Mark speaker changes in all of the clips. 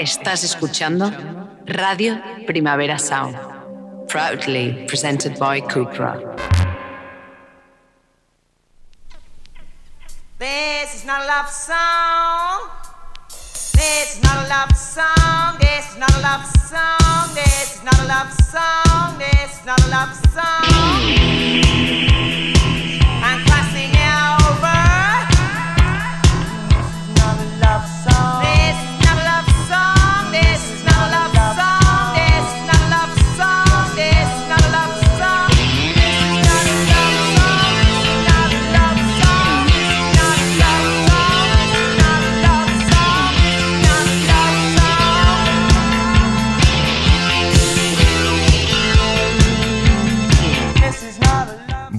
Speaker 1: Estás escuchando Radio Primavera Sound, proudly presented by Cupra.
Speaker 2: This is not a love song. This is not a love song. This is not a love song. This is not a love song. This is not a love song.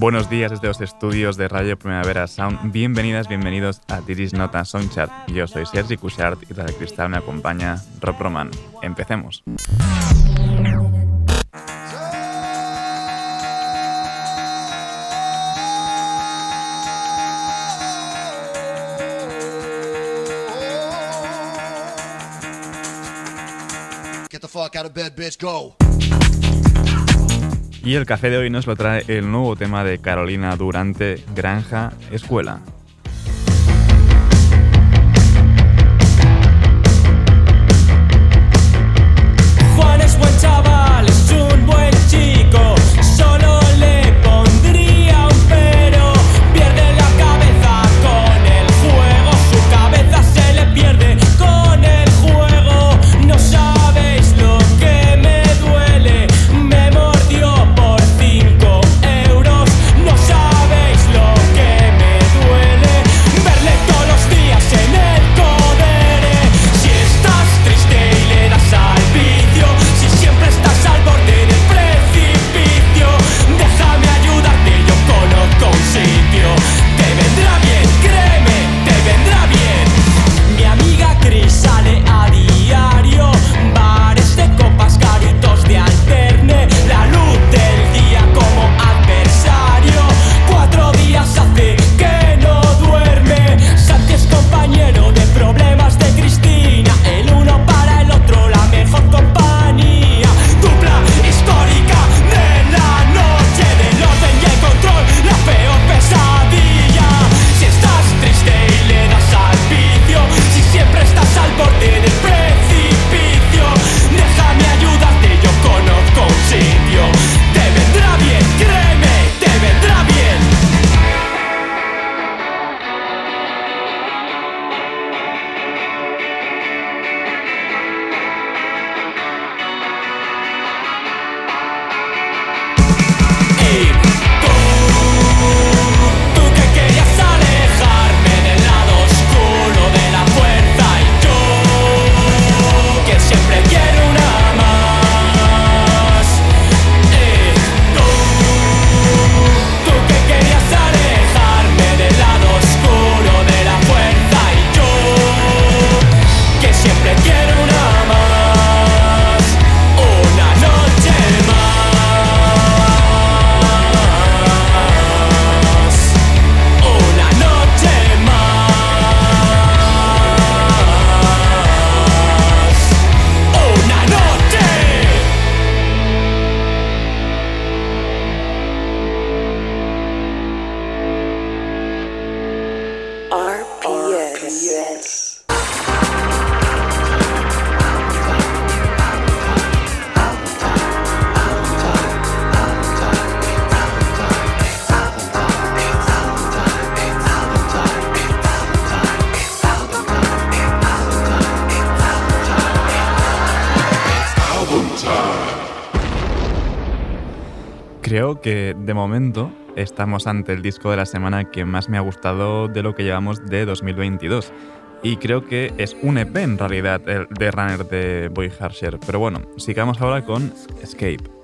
Speaker 3: Buenos días desde los estudios de Radio Primavera Sound. Bienvenidas, bienvenidos a Tiris Nota Soundchart. Yo soy Sergi Cushart y tras el cristal me acompaña Rob Roman. Empecemos. Get the fuck out of bed, bitch, go. Y el café de hoy nos lo trae el nuevo tema de Carolina Durante, Granja, Escuela.
Speaker 4: Que de
Speaker 3: momento estamos ante el disco de la semana que más me ha gustado de lo que llevamos de 2022. Y creo que es un EP en realidad el de Runner de Boy Harsher. Pero bueno, sigamos ahora con Escape.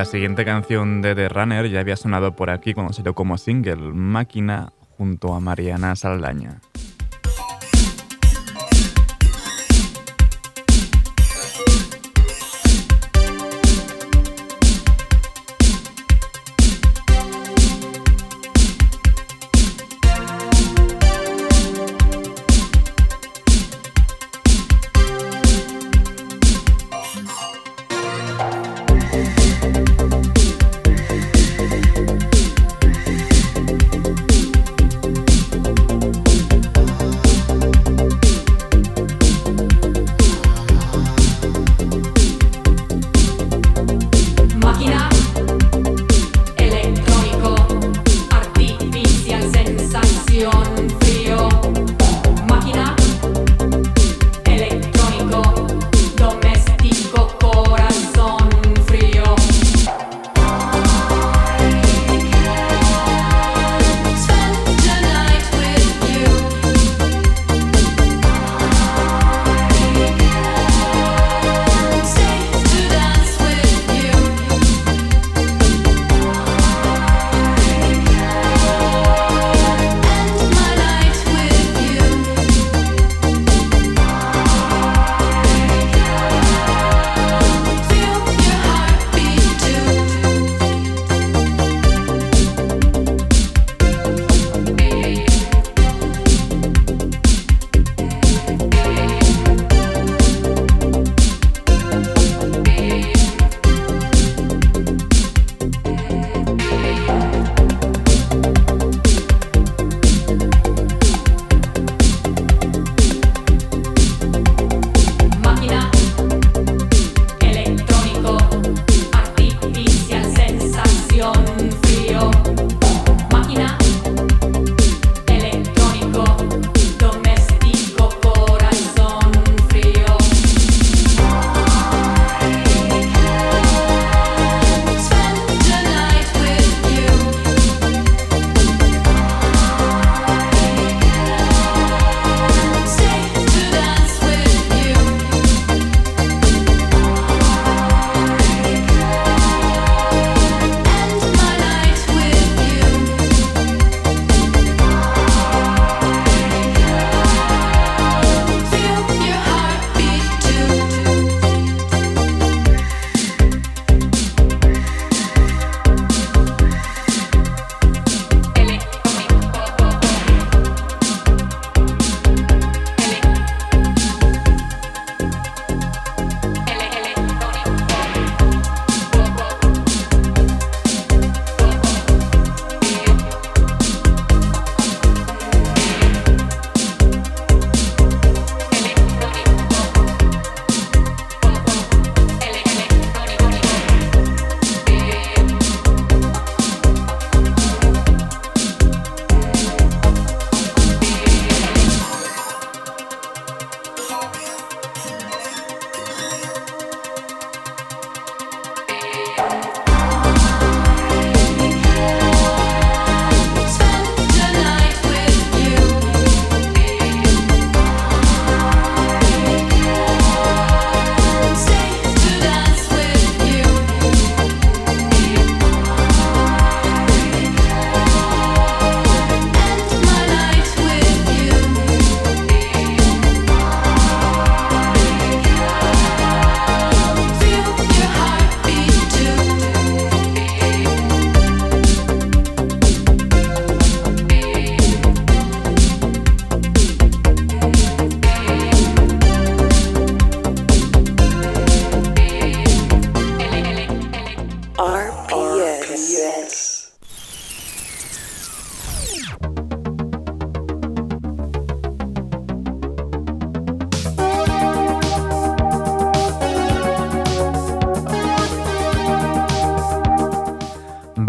Speaker 5: La siguiente canción de The Runner ya había sonado por aquí cuando salió como single, Máquina, junto a Mariana Saldaña.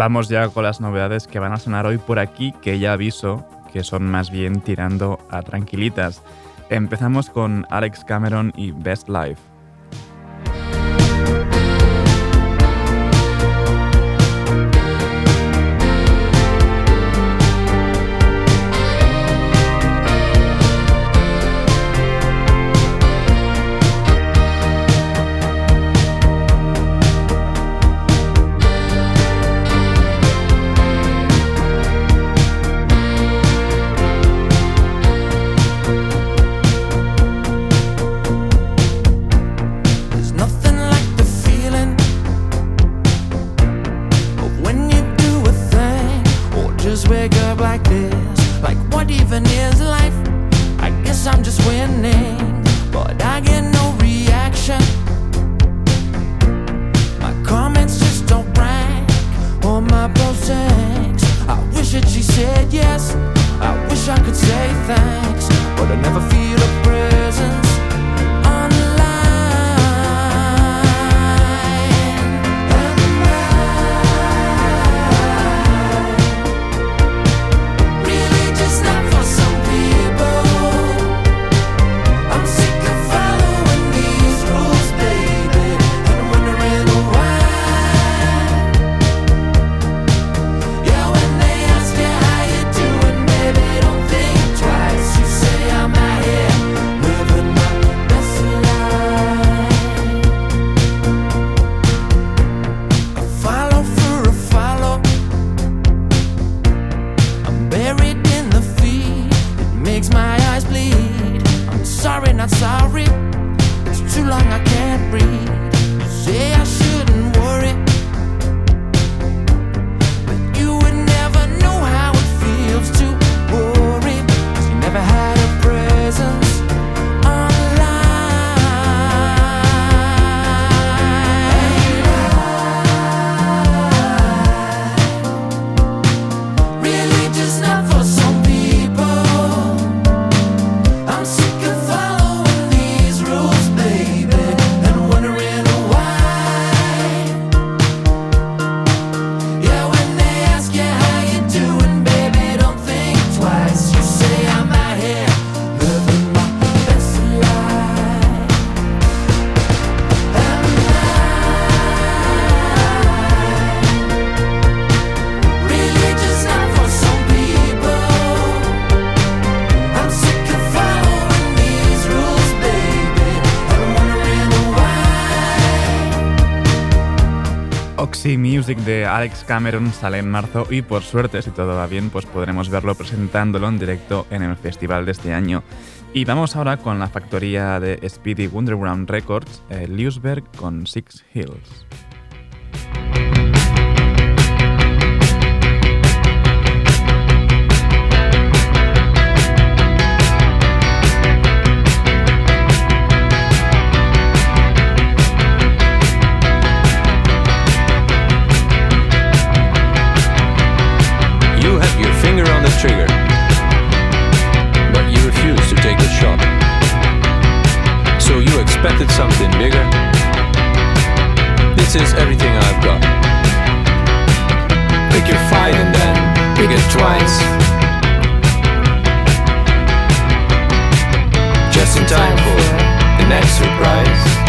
Speaker 5: Vamos ya con las novedades que van a sonar hoy por aquí, que ya aviso que son más bien tirando a tranquilitas. Empezamos con Alex Cameron y Best Life.
Speaker 4: de Alex Cameron sale en marzo y por suerte, si todo va bien, pues podremos verlo presentándolo en directo en el festival de este año. Y vamos ahora con la factoría de Speedy Wonderground Records, eh, con Six Hills.
Speaker 6: expected something bigger. This is everything I've got. Pick your fight and then pick it twice. Just in time for the next surprise.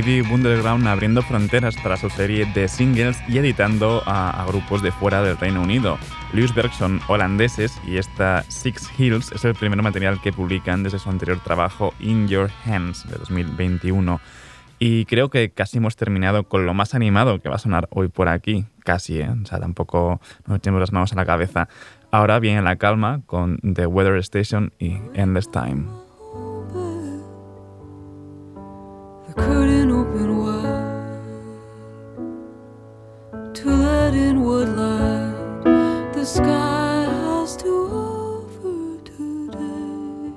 Speaker 4: Speedy Underground abriendo fronteras para su serie de singles y editando a, a grupos de fuera del Reino Unido. Lewisberg son holandeses y esta Six Hills es el primer material que publican desde su anterior trabajo In Your Hands de 2021. Y creo que casi hemos terminado con lo más animado que va a sonar hoy por aquí. Casi, ¿eh? O sea, tampoco nos echemos las manos a la cabeza. Ahora viene la calma con The Weather Station y Endless Time.
Speaker 7: The sky has to offer today.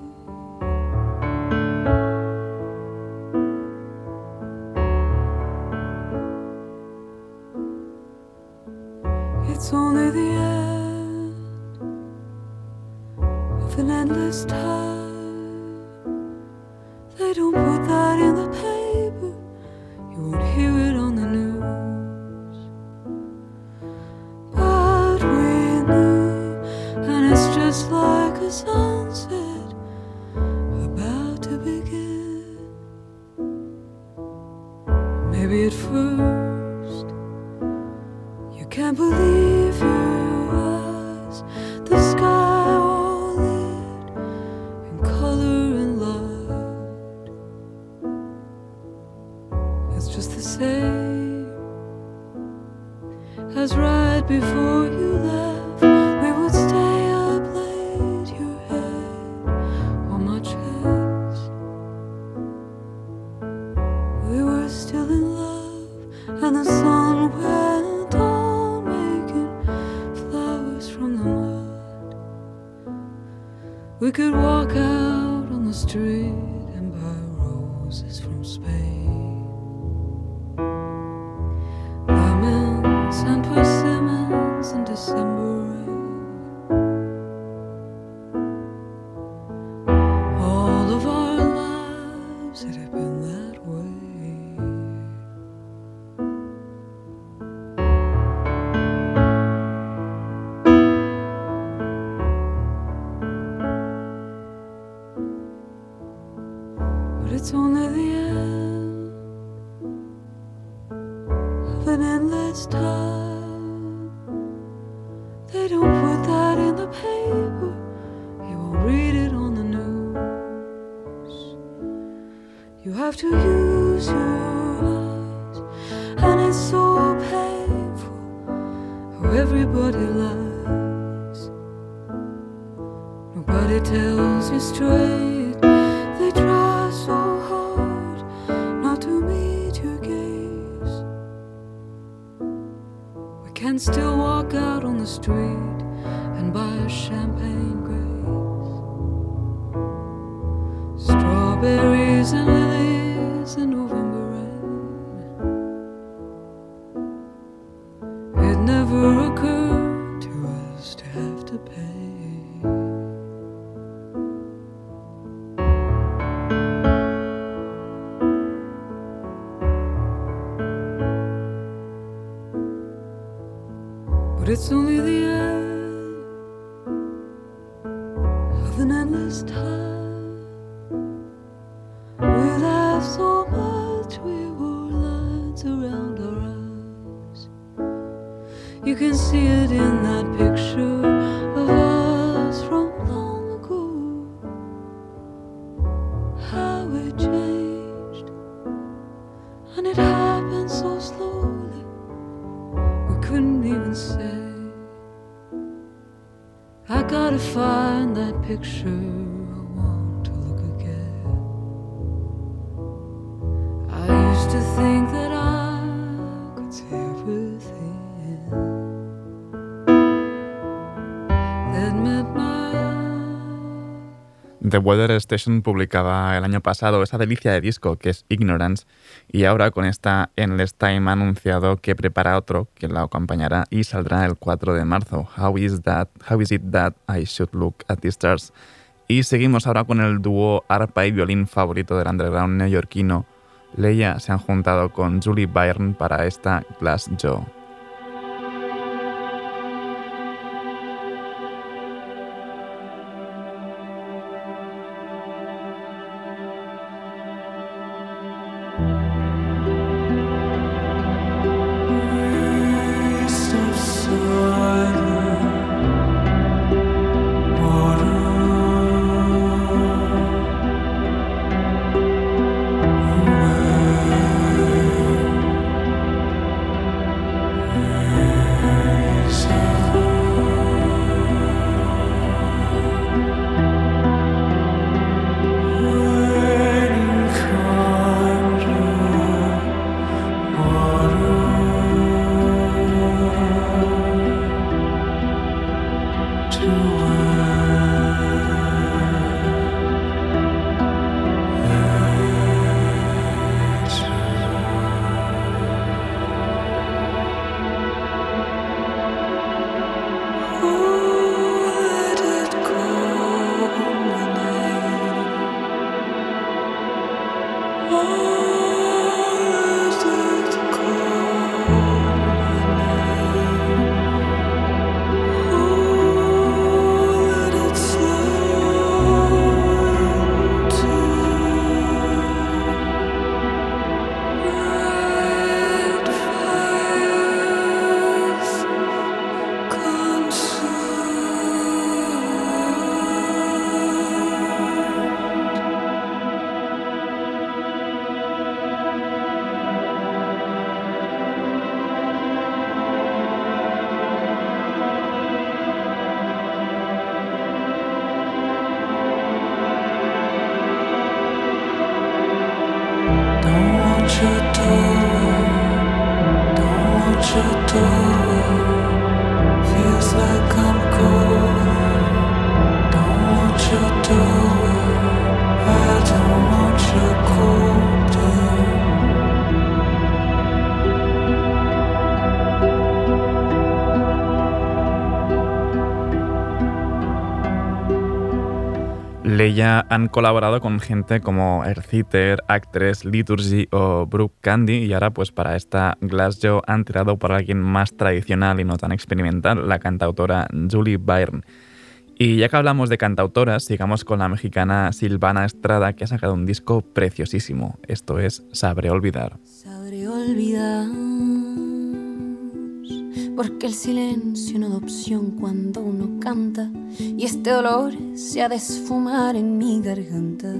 Speaker 7: It's only the end of an endless time. Sunset about to begin. Maybe at first you can't believe your eyes. The sky all lit in color and light. It's just the same as right before rain. It The
Speaker 4: Weather Station publicaba el año pasado esa delicia de disco que es Ignorance y ahora con esta Endless Time ha anunciado que prepara otro que la acompañará y saldrá el 4 de marzo. How is, that, how is it that I should look at the stars? Y seguimos ahora con el dúo arpa y violín favorito del underground neoyorquino. Leia se han juntado con Julie Byrne para esta Glass Joe. Leia han colaborado con gente como Erciter, Actress, Liturgy o Brooke Candy y ahora pues para esta Glassjaw han tirado por alguien más tradicional y no tan experimental, la cantautora Julie Byrne. Y ya que hablamos de cantautoras, sigamos con la mexicana Silvana Estrada que ha sacado un disco preciosísimo. Esto es Sabré.
Speaker 8: Sabré olvidar, porque el silencio no da opción cuando uno canta y este dolor se ha de esfumar en mi garganta.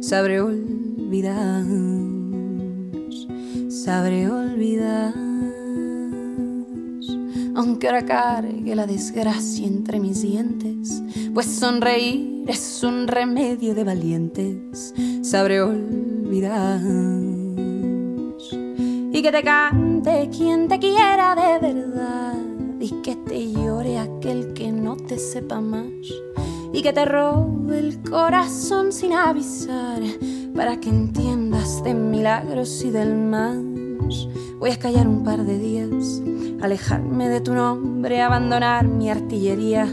Speaker 8: Sabré olvidar, sabré olvidar, aunque ahora cargue la desgracia entre mis dientes, pues sonreír es un remedio de valientes. Sabré olvidar y que te cante quien te quiera de verdad. y que te llore aquel que no te sepa más y que te robe el corazón sin avisar para que entiendas de milagros y del más. Voy a callar un par de días, alejarme de tu nombre, abandonar mi artillería,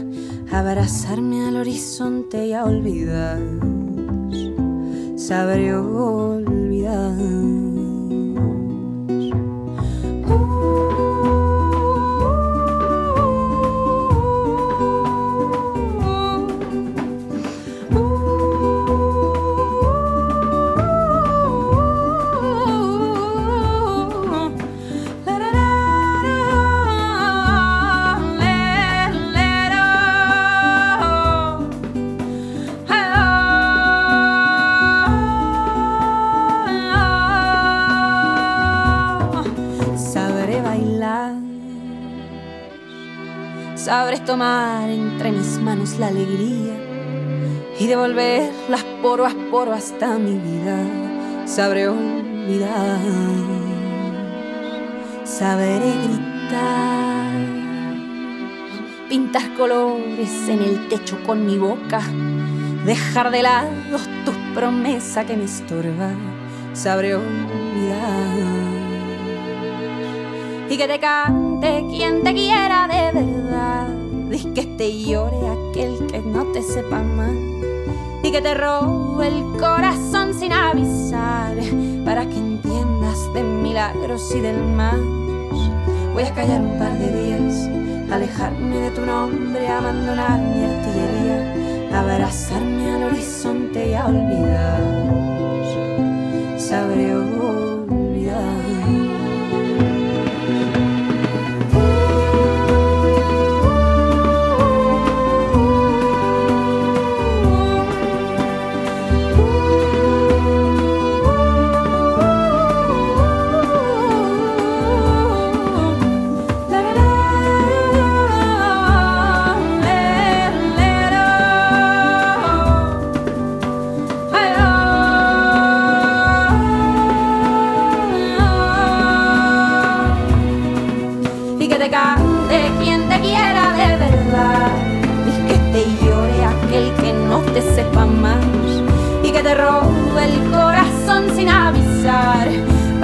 Speaker 8: abrazarme al horizonte y a olvidar. Sabré olvidar. Sabré tomar entre mis manos la alegría y devolverlas poro a poro hasta mi vida. Sabré olvidar, sabré gritar, pintar colores en el techo con mi boca, dejar de lado tus promesas que me estorban. Sabré olvidar y que te cante quien te quiera de verdad. Que te llore aquel que no te sepa más. Y que te robe el corazón sin avisar. Para que entiendas de milagros y del más. Voy a callar un par de días, alejarme de tu nombre, abandonar mi artillería, abrazarme al horizonte y a olvidar. Sabré olvidar.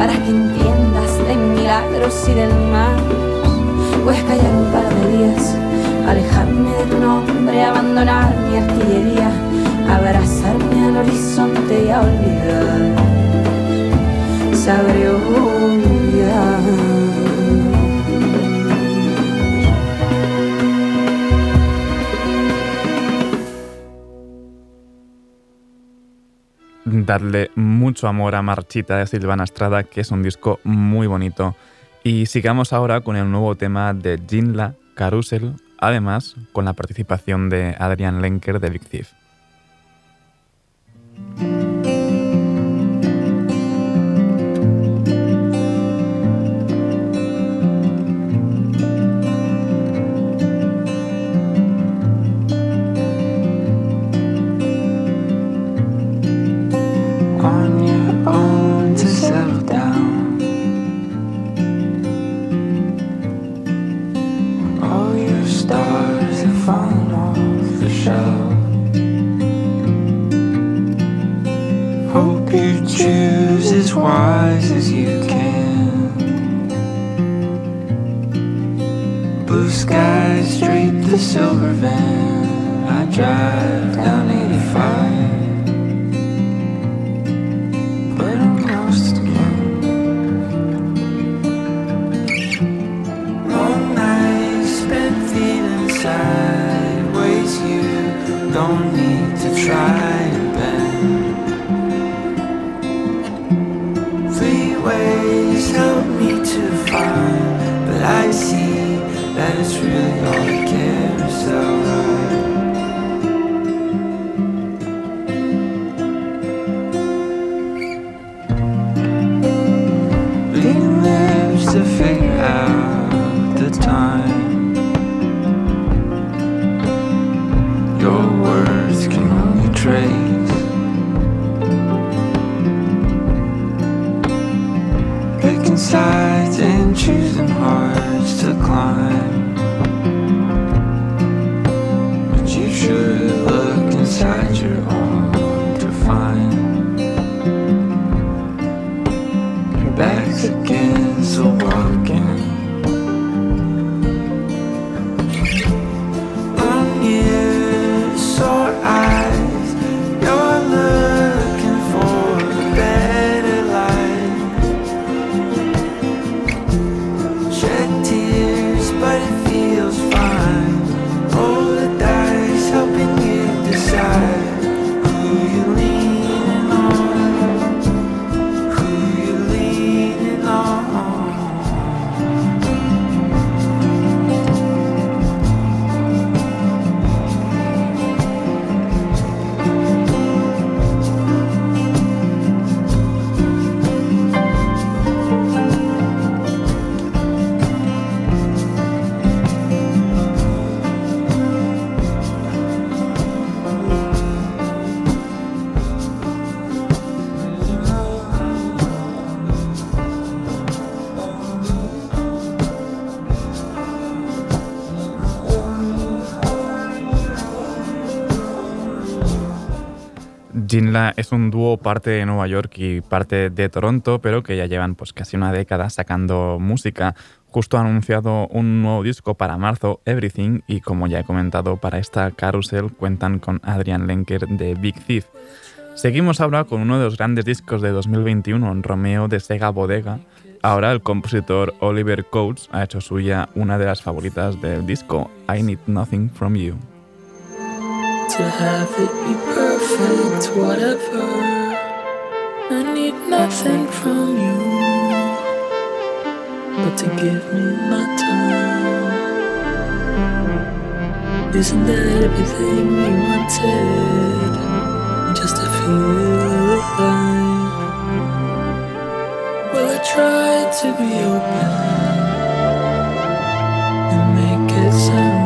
Speaker 8: Para que entiendas de milagros y del voy a callar un par de días alejarme de tu nombre abandonar mi artillería
Speaker 4: Darle mucho amor a Marchita de Silvana Estrada, que es un disco muy bonito. Y sigamos ahora con el nuevo tema de Jinla, Carousel, además con la participación de Adrian Lenker de Big Thief.
Speaker 9: Drive
Speaker 4: Jinla es un dúo parte de Nueva York y parte de Toronto, pero que ya llevan pues casi una década sacando música. Justo ha anunciado un nuevo disco para marzo, Everything, y como ya he comentado, para esta Carousel cuentan con Adrian Lenker de Big Thief. Seguimos ahora con uno de los grandes discos de 2021, Romeo de Sega Bodega. Ahora el compositor Oliver Coates ha hecho suya una de las favoritas del disco, I Need Nothing From You.
Speaker 9: To have it be perfect, whatever. I need nothing from you but to give me my time. Isn't that everything we wanted? Just to feel alive. Well, I tried to be open and make it sound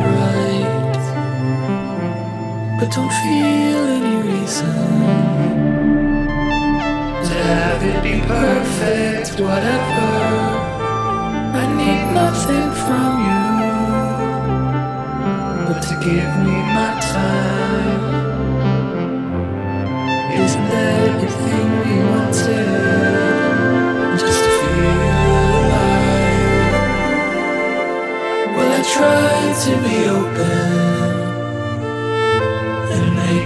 Speaker 9: but don't feel any reason to have it be perfect, whatever. I need nothing from you but to give me my time. Isn't that everything we wanted? Just to feel alive. Well, I tried to be open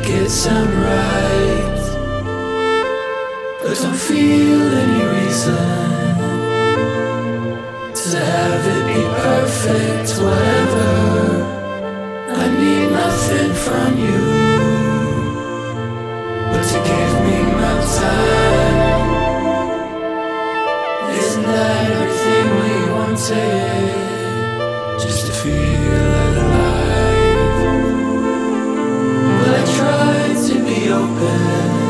Speaker 9: it sound right. But don't feel any reason to have it be perfect, whatever. I need nothing from you but to give me my time. Isn't that everything we wanted? teu pé.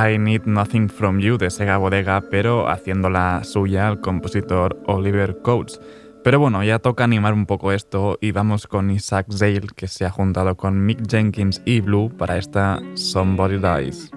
Speaker 4: I Need Nothing From You de Sega Bodega, pero haciéndola suya el compositor Oliver Coates. Pero bueno, ya toca animar un poco esto y vamos con Isaac Zale, que se ha juntado con Mick Jenkins y Blue para esta Somebody Dies.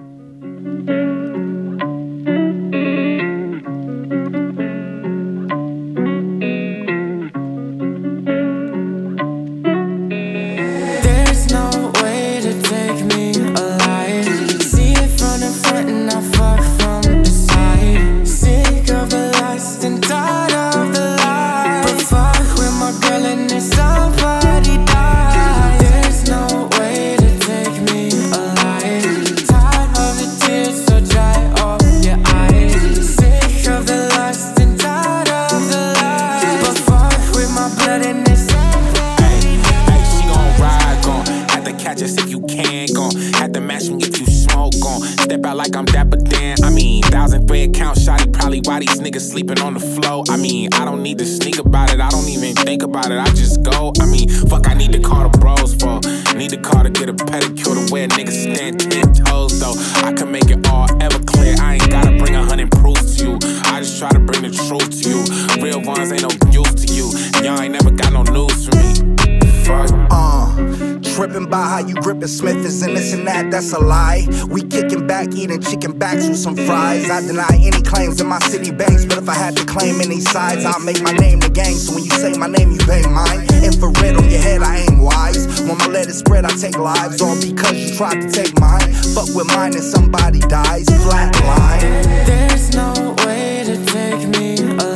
Speaker 10: That's a lie. We kicking back, eating chicken backs with some fries. I deny any claims in my city banks, but if I had to claim any sides, I'll make my name the gang. So when you say my name, you bang mine. Infrared on your head, I ain't wise. When my let it spread, I take lives, all because you tried to take mine. Fuck with mine and somebody dies. Flatline.
Speaker 11: There's no way to take me alive.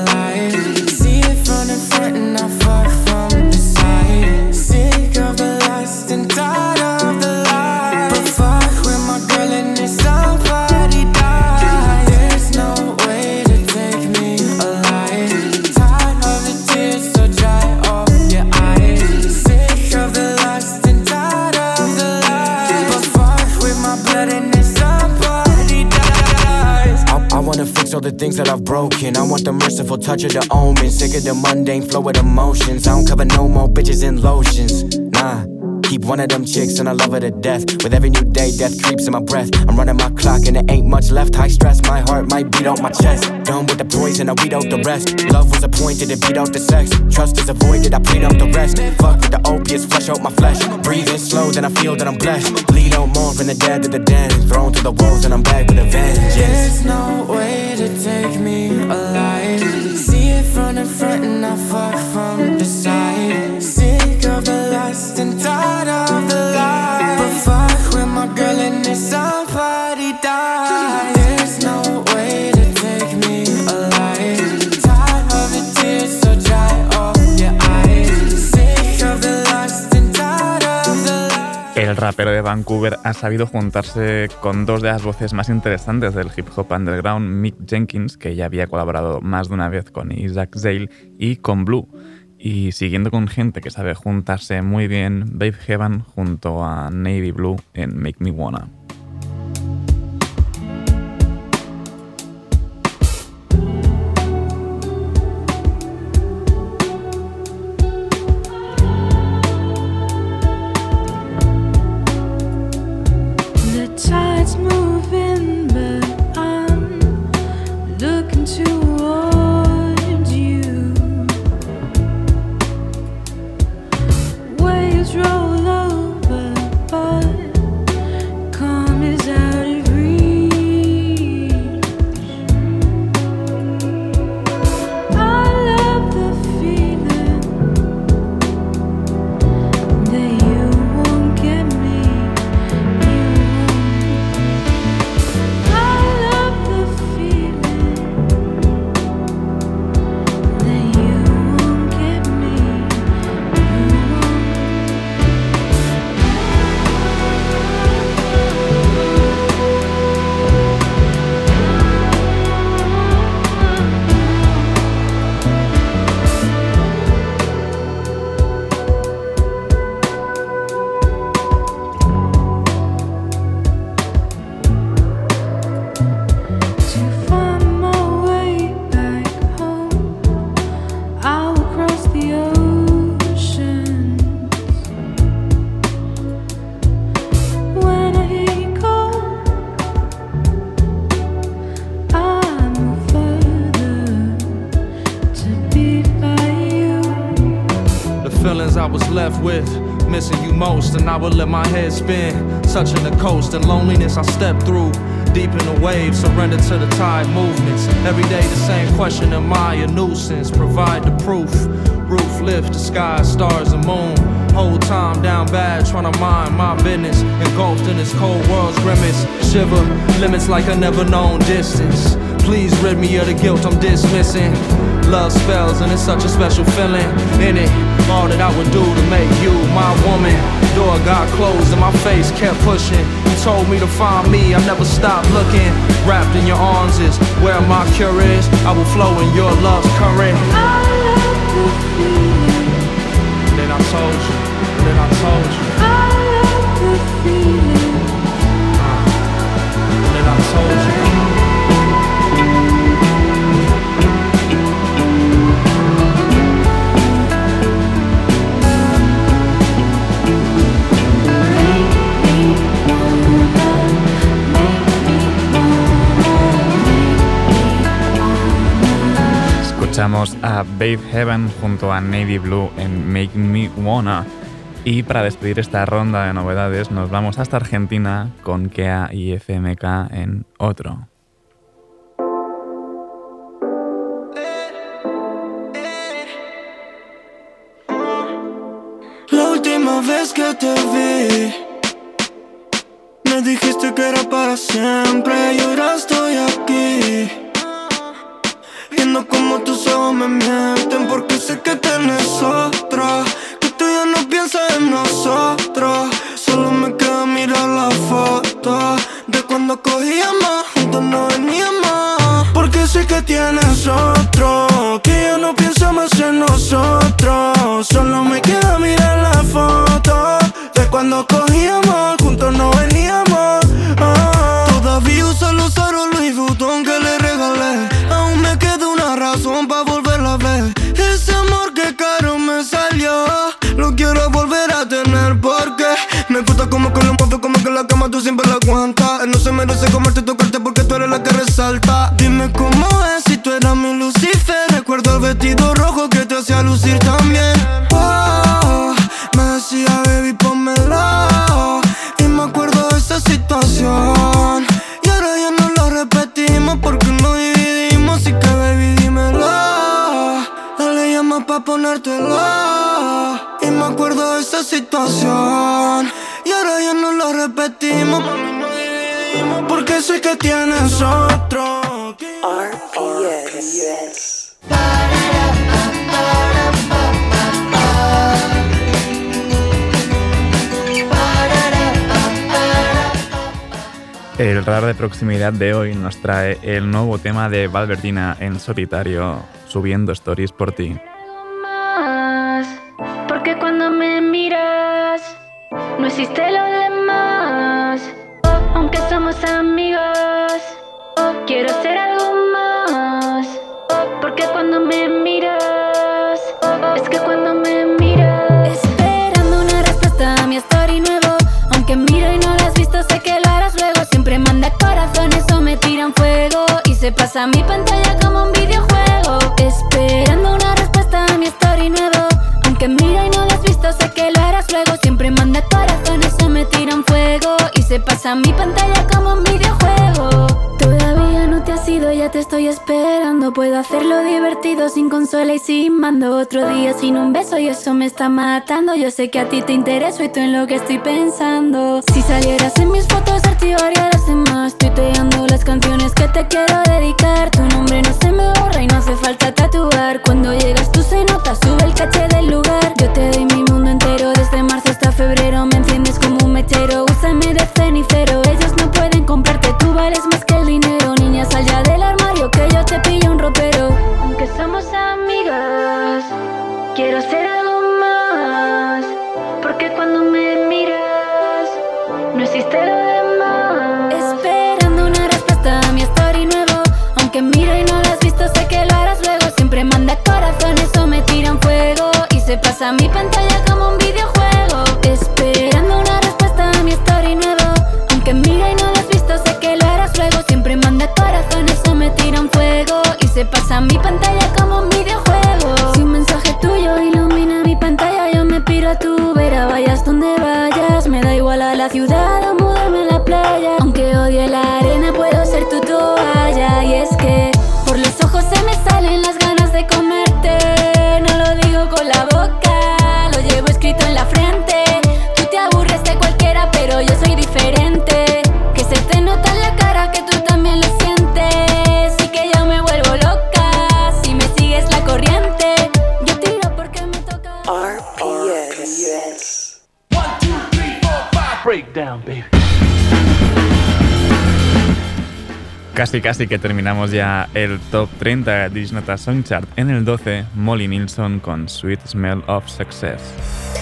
Speaker 12: Things that I've broken. I want the merciful touch of the omen. Sick of the mundane flow of emotions. I don't cover no more bitches in lotions. Nah. Keep one of them chicks and I love her to death. With every new day, death creeps in my breath. I'm running my clock and there ain't much left. High stress, my heart might beat out my chest. Done with the poison, I weed out the rest. Love was appointed to beat out the sex. Trust is avoided, I plead out the rest. Fuck with the opiates, flush out my flesh. Breathing slow, then I feel that I'm blessed. Bleed out more from the dead to the den. Thrown to the walls and I'm back with a vengeance.
Speaker 11: There's no way to take me alive. See it from the front and I fuck from
Speaker 4: El rapero de Vancouver ha sabido juntarse con dos de las voces más interesantes del hip hop underground, Mick Jenkins, que ya había colaborado más de una vez con Isaac Zale, y con Blue. Y siguiendo con gente que sabe juntarse muy bien, Babe Heaven junto a Navy Blue en Make Me Wanna.
Speaker 7: I
Speaker 13: would let my head spin. Touching the coast and loneliness I stepped through. Deep in the waves, surrender to the tide movements. Every day the same question, am I a nuisance? Provide the proof. Roof lift, the sky, stars and moon. Whole time down bad, trying to mind my business. Engulfed in this cold world's grimace. Shiver, limits like a never known distance. Please rid me of the guilt I'm dismissing. Love spells, and it's such a special feeling in it. All that I would do to make you my woman. Door got closed and my face kept pushing. You told me to find me, I never stopped looking. Wrapped in your arms is where my cure is. I will flow in your love's current. I told you, then I told you. Then I told you.
Speaker 4: Escuchamos a Babe Heaven junto a Navy Blue en Make Me Wanna. Y para despedir esta ronda de novedades, nos vamos hasta Argentina con KEA y FMK en otro.
Speaker 14: La última vez que te vi, me dijiste que era para siempre y ahora estoy aquí. Viendo como tus ojos me mienten porque sé que tienes otra. Que tú ya no piensas en nosotros. Solo me queda mirar la foto de cuando cogíamos juntos no veníamos. Porque sé que tienes otro. Que ya no piensa más en nosotros. Solo me queda mirar la foto de cuando cogíamos juntos no veníamos. Ah. Todavía uso los aros quiero volver a tener porque me gusta como que lo mueve, como que la cama tú siempre la aguantas. Él no se merece comerte y tocarte porque tú eres la que resalta. Dime cómo es si tú eras mi Lucifer. Recuerdo el vestido rojo que te hacía lucir también. Oh, me decía, baby, pónmelo. Y me acuerdo de esa situación. Y ahora ya no lo repetimos porque no dividimos. Así que, baby, dímelo. Dale llama pa' ponértelo. De esa situación. Y ahora ya no lo repetimos. Porque sé que tienes otro. RPS.
Speaker 4: El radar de proximidad de hoy nos trae el nuevo tema de Valvertina en solitario, subiendo stories por ti.
Speaker 15: Porque cuando me miras no existe lo demás. Aunque somos amigos, quiero ser algo más, porque cuando me miras es que cuando me miras esperando una respuesta a mi story nuevo, aunque miro y no lo has visto sé que lo harás luego. Siempre manda corazones o me tiran fuego y se pasa mi pantalla como un videojuego. Esperando una respuesta a mi story nuevo. Luego. Siempre manda corazones o me tiran fuego y se pasa mi pantalla como un videojuego. Todavía no te has ido, ya te estoy esperando. Puedo hacerlo divertido, sin consola y sin mando. Otro día sin un beso y eso me está matando. Yo sé que a ti te intereso y tú en lo que estoy pensando. Si salieras en mis fotos, archivaría las demás. Tuiteando las canciones que te quiero dedicar. Tu nombre no se me borra y no hace falta tatuar. Cuando llegas tú se nota, sube el caché del lugar. Yo te doy mi mundo entero febrero. Me enciendes como un mechero, úsame de cenicero. Ellos no pueden comprarte, tú vales más que el dinero. Niña, sal ya del armario que yo te pillo un ropero. Aunque somos amigas, quiero ser algo más. Porque cuando me miras, no existe lo demás. Esperando una respuesta a mi story nuevo. Aunque miro y no lo has visto, sé que lo harás luego. Siempre manda corazones o me tiran fuego. Y se pasa mi pantalla me tiran fuego. Y se pasa mi pantalla como un videojuego. Si un mensaje tuyo ilumina mi pantalla, yo me piro a tu vera. Vayas donde vayas, me da igual a la ciudad o
Speaker 4: Casi casi que terminamos ya el top 30 de Disnota Song Chart. En el 12, Molly Nilsson con Sweet Smell of Success.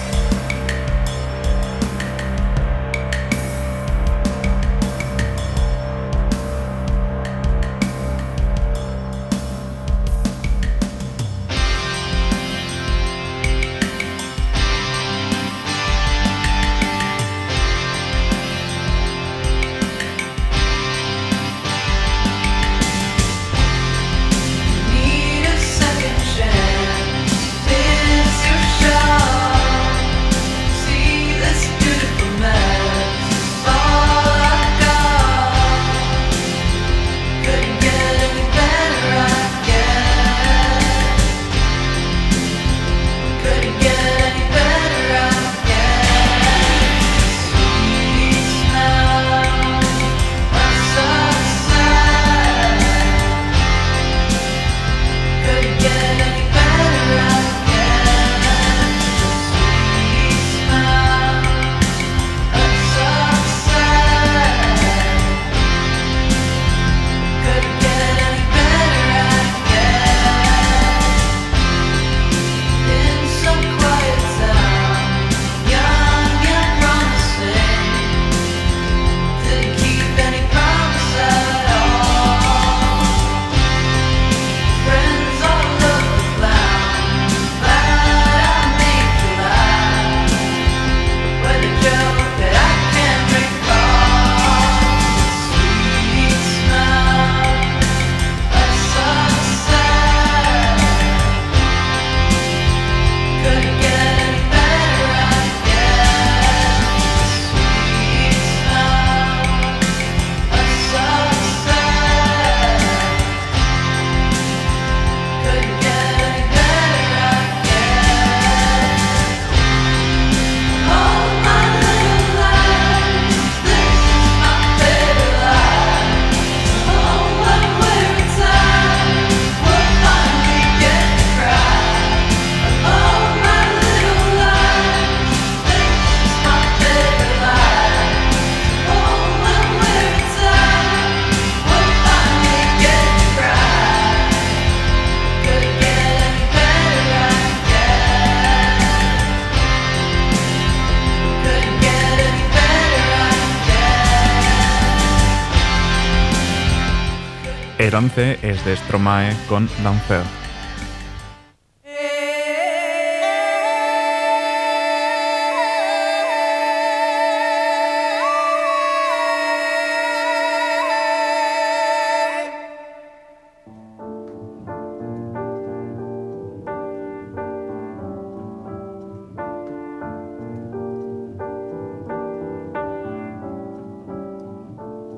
Speaker 4: 11 es de Stromae con L'Enfer.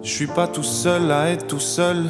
Speaker 16: Je suis pas tout seul à être tout seul,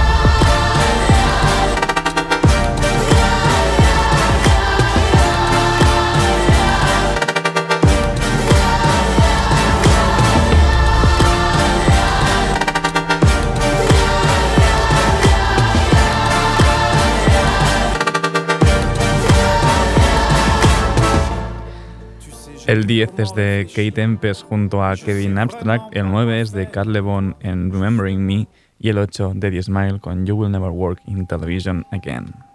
Speaker 4: El 10 es de Kate Tempest junto a Kevin Abstract, el 9 es de Carl Levon en Remembering Me y el 8 de The Smile con You Will Never Work in Television Again.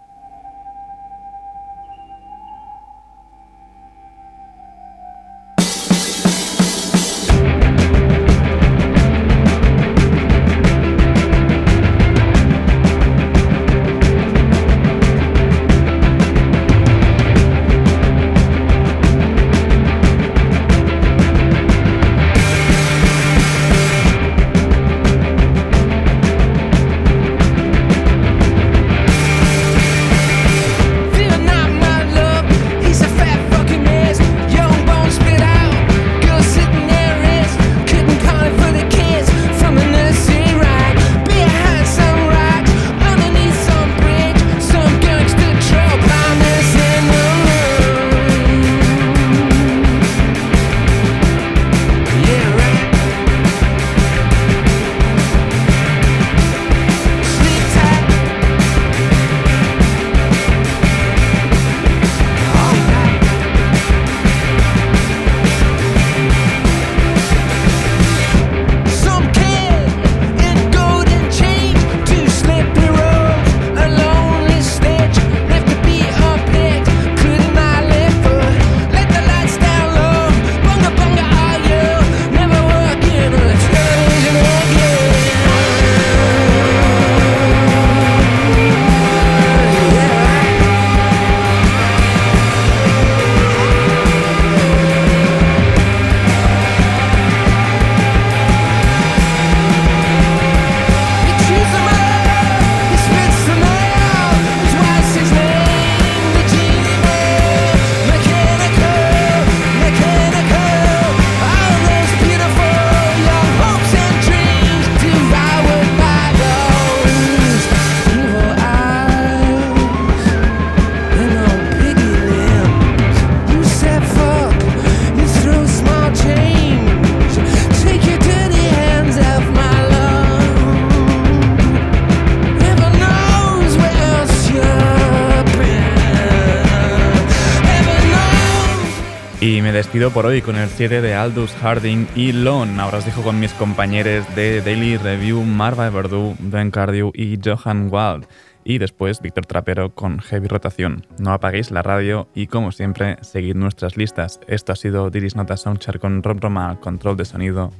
Speaker 17: Despido por hoy con el 7 de Aldous Harding y Lon. Ahora os dejo con mis compañeros de Daily Review, Marva Verdú, Ben Cardew y Johan Wald. Y después Víctor Trapero con Heavy Rotación. No apaguéis la radio y como siempre, seguid nuestras listas. Esto ha sido Diris Nota Soundchart con Rob Roma control de sonido.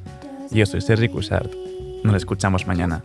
Speaker 17: Yo soy Sergi Cushart. Nos escuchamos mañana.